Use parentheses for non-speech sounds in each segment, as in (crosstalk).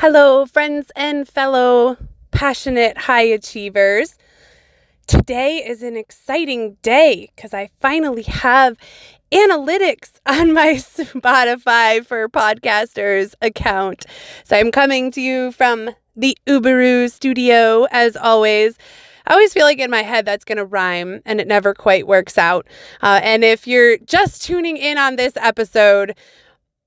Hello, friends and fellow passionate high achievers. Today is an exciting day because I finally have analytics on my (laughs) Spotify for podcasters account. So I'm coming to you from the Uberu studio as always. I always feel like in my head that's going to rhyme and it never quite works out. Uh, and if you're just tuning in on this episode,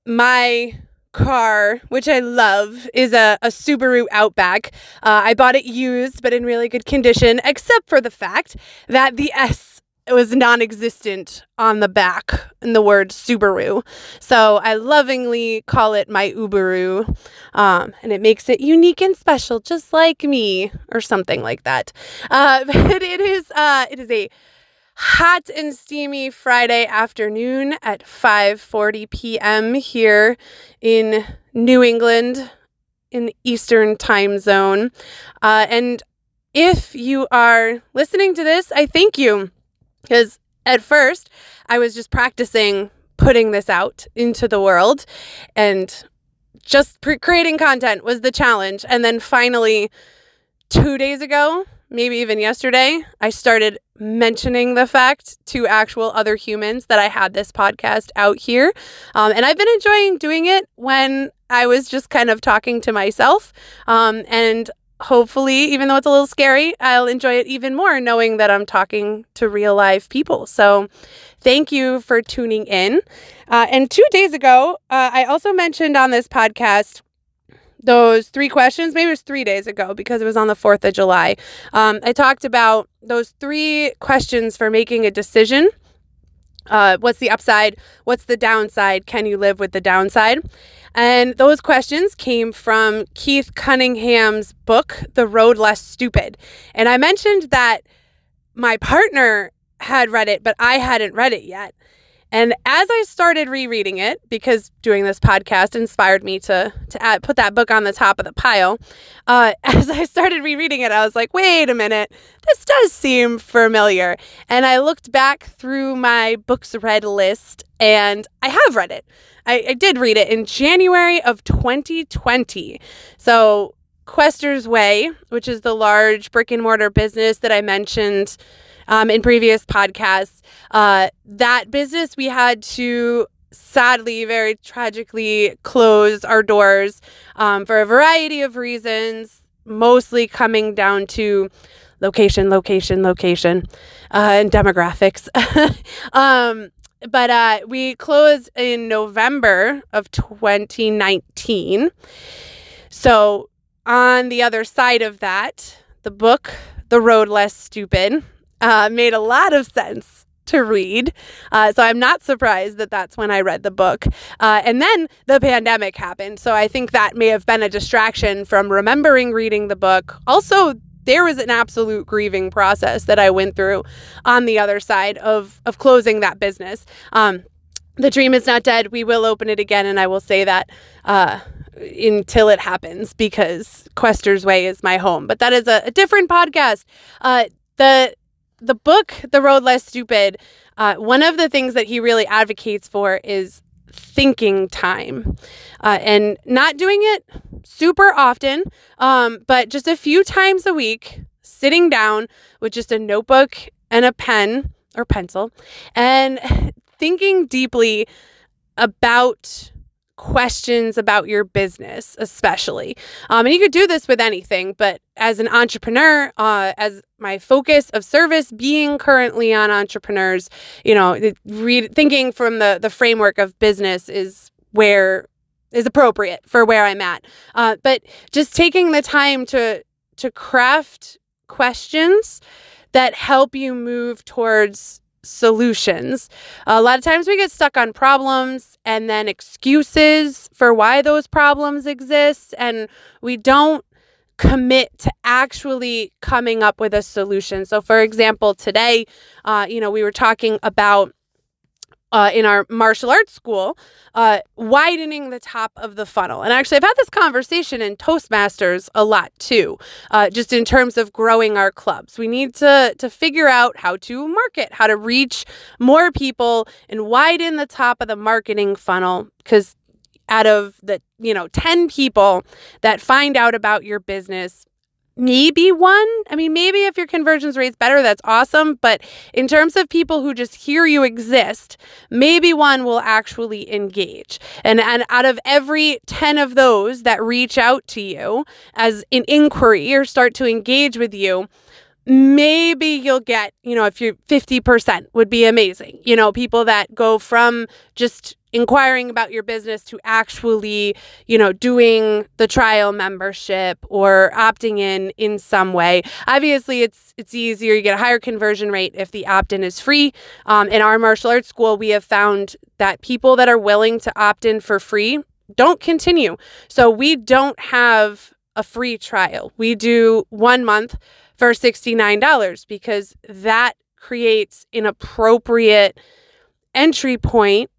my car, which I love, is a, a Subaru Outback. Uh, I bought it used, but in really good condition, except for the fact that the S was non existent on the back in the word Subaru. So I lovingly call it my Uberu, um, and it makes it unique and special, just like me, or something like that. Uh, (laughs) but it is, uh, it is a hot and steamy Friday afternoon at 5:40 p.m. here in New England in the Eastern time zone. Uh, and if you are listening to this, I thank you because at first I was just practicing putting this out into the world and just pre- creating content was the challenge. And then finally, two days ago, maybe even yesterday, I started mentioning the fact to actual other humans that I had this podcast out here. Um, and I've been enjoying doing it when I was just kind of talking to myself. Um, and hopefully, even though it's a little scary, I'll enjoy it even more knowing that I'm talking to real live people. So, thank you for tuning in. Uh, and two days ago, uh, I also mentioned on this podcast those three questions. Maybe it was three days ago because it was on the 4th of July. Um, I talked about those three questions for making a decision. Uh, what's the upside? What's the downside? Can you live with the downside? And those questions came from Keith Cunningham's book, The Road Less Stupid. And I mentioned that my partner had read it, but I hadn't read it yet. And as I started rereading it, because doing this podcast inspired me to to add, put that book on the top of the pile, uh, (laughs) as I started rereading it, I was like, "Wait a minute, this does seem familiar." And I looked back through my books read list, and I have read it. I, I did read it in January of 2020. So Quester's Way, which is the large brick and mortar business that I mentioned um, in previous podcasts. Uh, that business we had to sadly, very tragically close our doors um, for a variety of reasons, mostly coming down to location, location, location, uh, and demographics. (laughs) um, but uh, we closed in November of 2019. So, on the other side of that, the book, The Road Less Stupid, uh, made a lot of sense to read. Uh, so I'm not surprised that that's when I read the book. Uh, and then the pandemic happened. So I think that may have been a distraction from remembering reading the book. Also, there was an absolute grieving process that I went through on the other side of, of closing that business. Um, the dream is not dead. We will open it again. And I will say that uh, until it happens because Quester's Way is my home. But that is a, a different podcast. Uh, the the book, The Road Less Stupid, uh, one of the things that he really advocates for is thinking time. Uh, and not doing it super often, um, but just a few times a week, sitting down with just a notebook and a pen or pencil and thinking deeply about questions about your business, especially. Um, and you could do this with anything, but as an entrepreneur, uh, as my focus of service being currently on entrepreneurs, you know, read, thinking from the the framework of business is where is appropriate for where I'm at. Uh, but just taking the time to to craft questions that help you move towards solutions. A lot of times we get stuck on problems and then excuses for why those problems exist, and we don't commit to actually coming up with a solution. So, for example, today, uh, you know, we were talking about uh, in our martial arts school, uh, widening the top of the funnel. And actually, I've had this conversation in Toastmasters a lot too, uh, just in terms of growing our clubs. We need to to figure out how to market, how to reach more people, and widen the top of the marketing funnel because out of the, you know, 10 people that find out about your business, maybe one. I mean, maybe if your conversions rate's better, that's awesome. But in terms of people who just hear you exist, maybe one will actually engage. And and out of every 10 of those that reach out to you as an inquiry or start to engage with you, maybe you'll get, you know, if you're 50% would be amazing. You know, people that go from just inquiring about your business to actually, you know, doing the trial membership or opting in in some way. Obviously, it's it's easier. You get a higher conversion rate if the opt-in is free. Um, in our martial arts school, we have found that people that are willing to opt in for free don't continue. So we don't have a free trial. We do one month for $69 because that creates an appropriate entry point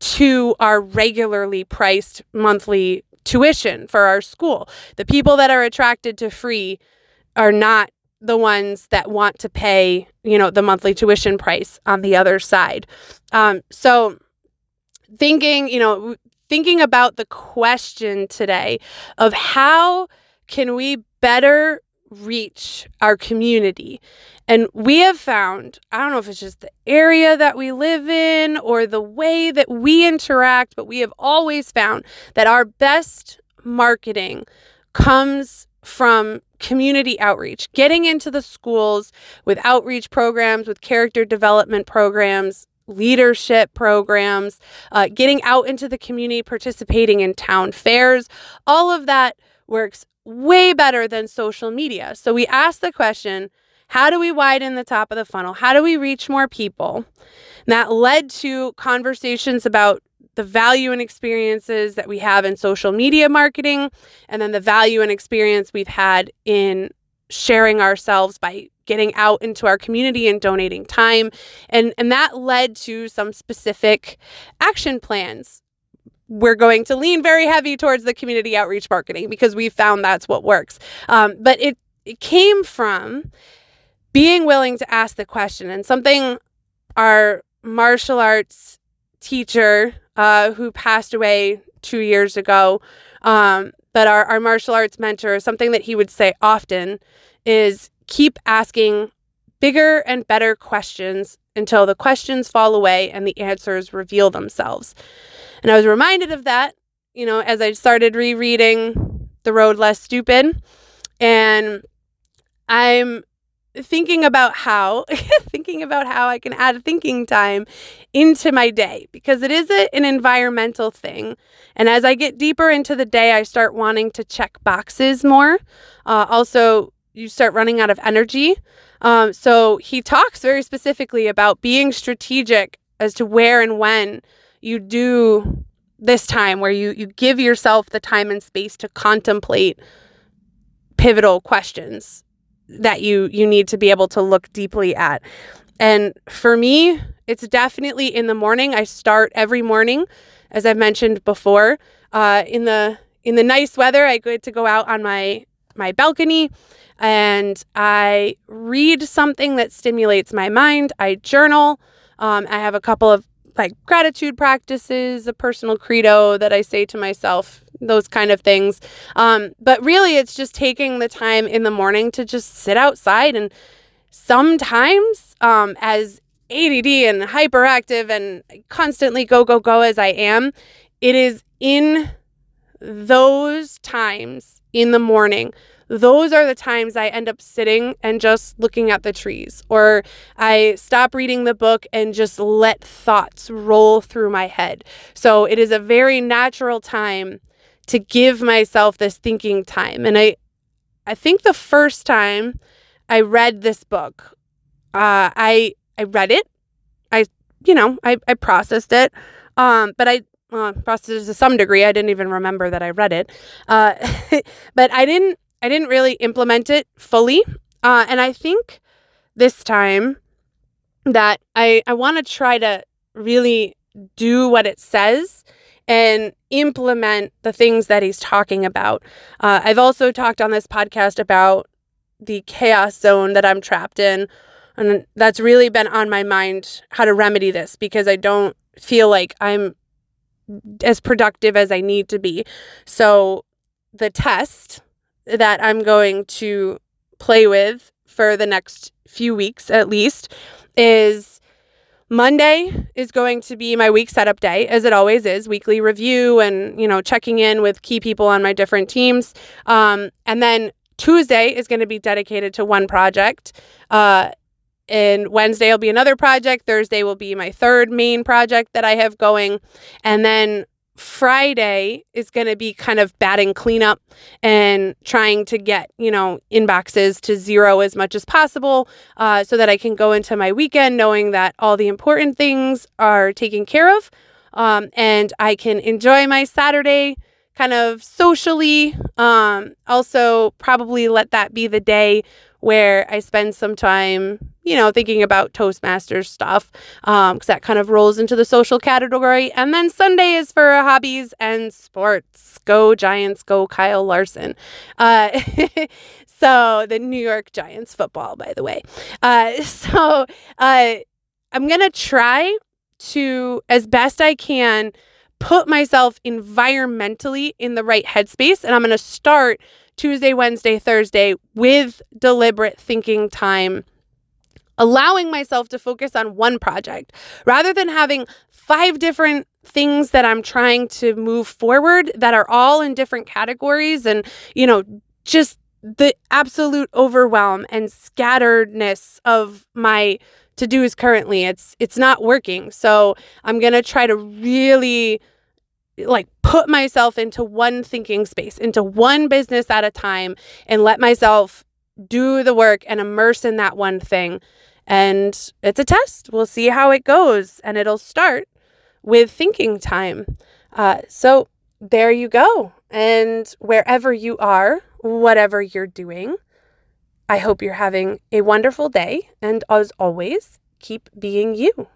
to our regularly priced monthly tuition for our school. The people that are attracted to free are not the ones that want to pay, you know, the monthly tuition price on the other side. Um, so thinking, you know, thinking about the question today of how can we better reach our community. And we have found, I don't know if it's just the area that we live in or the way that we interact, but we have always found that our best marketing comes from community outreach, getting into the schools with outreach programs, with character development programs, leadership programs, uh, getting out into the community, participating in town fairs. All of that works way better than social media. So we asked the question how do we widen the top of the funnel? How do we reach more people? And that led to conversations about the value and experiences that we have in social media marketing, and then the value and experience we've had in sharing ourselves by getting out into our community and donating time. And, and that led to some specific action plans we're going to lean very heavy towards the community outreach marketing because we found that's what works. Um, but it, it came from being willing to ask the question and something our martial arts teacher uh, who passed away two years ago, um, but our, our martial arts mentor, something that he would say often is keep asking bigger and better questions until the questions fall away and the answers reveal themselves. And I was reminded of that, you know, as I started rereading The Road Less Stupid. And I'm thinking about how (laughs) thinking about how I can add thinking time into my day because it is a, an environmental thing. And as I get deeper into the day, I start wanting to check boxes more. Uh, also, you start running out of energy. Um, so he talks very specifically about being strategic as to where and when you do this time where you you give yourself the time and space to contemplate pivotal questions that you you need to be able to look deeply at. And for me, it's definitely in the morning. I start every morning, as I've mentioned before. Uh, in the in the nice weather, I get to go out on my my balcony and I read something that stimulates my mind. I journal. Um, I have a couple of like gratitude practices, a personal credo that I say to myself, those kind of things. Um, but really, it's just taking the time in the morning to just sit outside. And sometimes, um, as ADD and hyperactive and constantly go, go, go as I am, it is in those times in the morning those are the times I end up sitting and just looking at the trees, or I stop reading the book and just let thoughts roll through my head. So it is a very natural time to give myself this thinking time. And I, I think the first time I read this book, uh, I I read it, I you know I I processed it, um, but I uh, processed it to some degree. I didn't even remember that I read it, uh, (laughs) but I didn't I didn't really implement it fully. Uh, and I think this time that I, I want to try to really do what it says and implement the things that he's talking about. Uh, I've also talked on this podcast about the chaos zone that I'm trapped in. And that's really been on my mind how to remedy this because I don't feel like I'm as productive as I need to be. So the test that I'm going to play with for the next few weeks at least is Monday is going to be my week setup day, as it always is, weekly review and, you know, checking in with key people on my different teams. Um, and then Tuesday is going to be dedicated to one project. Uh, and Wednesday will be another project. Thursday will be my third main project that I have going. And then Friday is going to be kind of batting cleanup and trying to get, you know, inboxes to zero as much as possible uh, so that I can go into my weekend knowing that all the important things are taken care of. Um, and I can enjoy my Saturday kind of socially. Um, also, probably let that be the day where I spend some time, you know, thinking about Toastmasters stuff, because um, that kind of rolls into the social category. And then Sunday is for hobbies and sports. Go Giants, go Kyle Larson. Uh, (laughs) so the New York Giants football, by the way. Uh, (laughs) so uh, I'm to try to, as best I can, put myself environmentally in the right headspace. And I'm to start Tuesday, Wednesday, Thursday with deliberate thinking time, allowing myself to focus on one project rather than having five different things that I'm trying to move forward that are all in different categories and, you know, just the absolute overwhelm and scatteredness of my to-dos currently. It's it's not working. So, I'm going to try to really like put myself into one thinking space, into one business at a time, and let myself do the work and immerse in that one thing. And it's a test. We'll see how it goes. And it'll start with thinking time. Uh, so there you go. And wherever you are, whatever you're doing, I hope you're having a wonderful day. And as always, keep being you.